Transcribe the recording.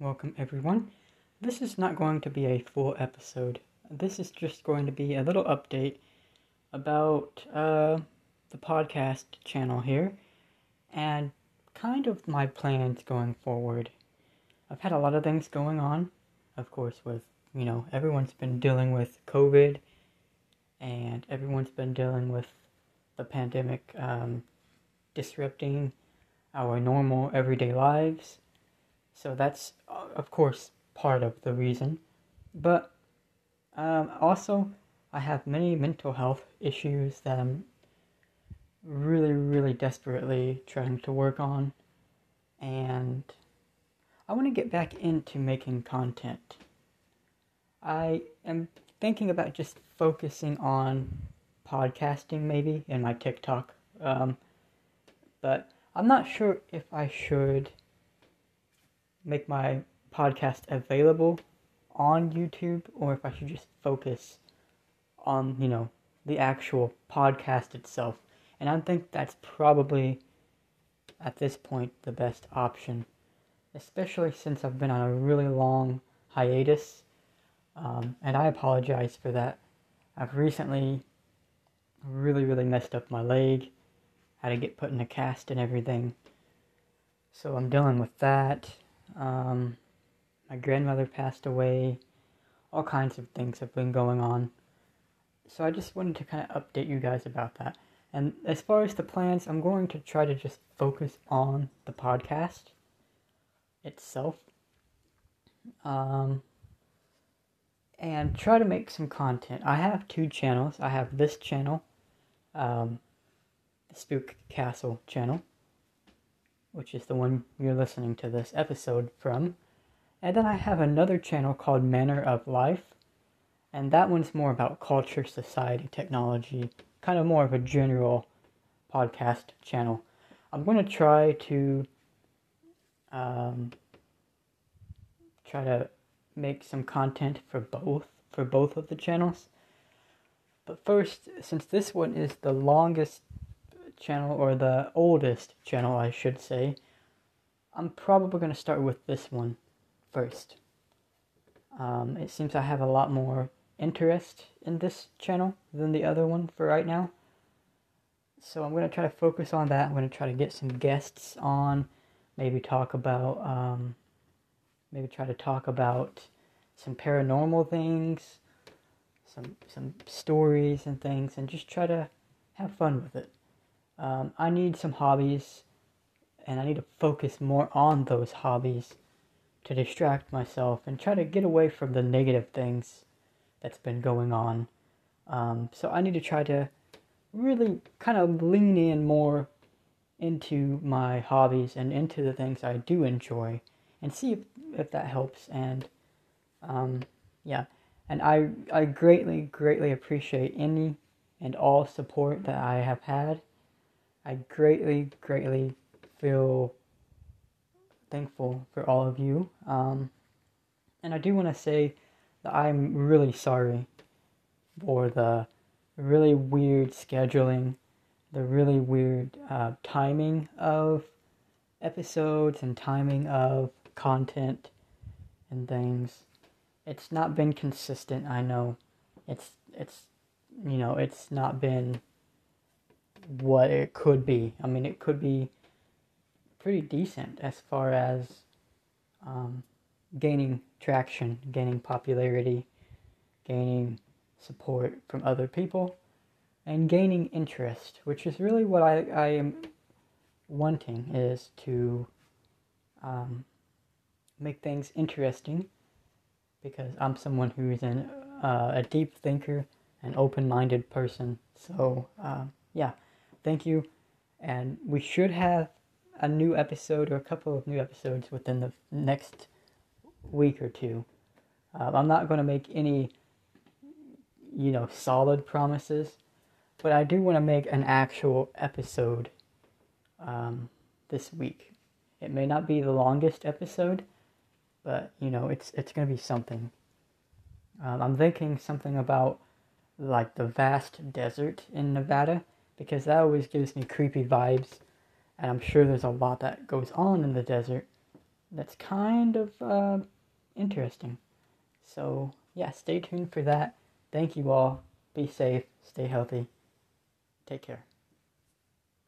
Welcome, everyone. This is not going to be a full episode. This is just going to be a little update about uh, the podcast channel here and kind of my plans going forward. I've had a lot of things going on, of course, with, you know, everyone's been dealing with COVID and everyone's been dealing with the pandemic um, disrupting our normal everyday lives so that's, uh, of course, part of the reason. But um, also, I have many mental health issues that I'm really, really desperately trying to work on. And I want to get back into making content. I am thinking about just focusing on podcasting maybe in my TikTok. Um, but I'm not sure if I should make my podcast available on YouTube or if I should just focus on, you know, the actual podcast itself. And I think that's probably at this point the best option, especially since I've been on a really long hiatus. Um, and I apologize for that. I've recently really, really messed up my leg, had to get put in a cast and everything. So I'm dealing with that. Um, my grandmother passed away. All kinds of things have been going on. So I just wanted to kind of update you guys about that. And as far as the plans, I'm going to try to just focus on the podcast itself. Um, and try to make some content. I have two channels. I have this channel, um, the Spook Castle channel, which is the one you're listening to this episode from. And then I have another channel called Manner of Life, and that one's more about culture, society, technology, kind of more of a general podcast channel. I'm going to try to um, try to make some content for both for both of the channels. But first, since this one is the longest channel, or the oldest channel, I should say, I'm probably going to start with this one first. Um, it seems I have a lot more interest in this channel than the other one for right now. So I'm going to try to focus on that. I'm going to try to get some guests on, maybe talk about, um, maybe try to talk about some paranormal things, some some stories and things, and just try to have fun with it. Um, I need some hobbies, and I need to focus more on those hobbies to distract myself and try to get away from the negative things that's been going on. Um, so I need to try to really kind of lean in more into my hobbies and into the things I do enjoy and see if, if that helps. And um, yeah, and I, I greatly, greatly appreciate any and all support that I have had I greatly, greatly feel thankful for all of you. Um, and I do want to say that I'm really sorry for the really weird scheduling, the really weird uh, timing of episodes and timing of content and things. It's not been consistent, I know. It's it's you know, it's not been what it could be. I mean, it could be pretty decent as far as um, gaining traction, gaining popularity, gaining support from other people, and gaining interest, which is really what I, I am wanting is to um, make things interesting because I'm someone who is an, uh, a deep thinker, an open minded person. So, uh, yeah thank you. And we should have a new episode or a couple of new episodes within the next week or two. Uh, I'm not going to make any, you know, solid promises, but I do want to make an actual episode um, this week. It may not be the longest episode, but you know, it's it's going to be something. Um, I'm thinking something about like the vast desert in Nevada because that always gives me creepy vibes. And I'm sure there's a lot that goes on in the desert. that's kind of uh, interesting. So, yeah, stay tuned for that. Thank you all. Be safe, stay healthy. Take care.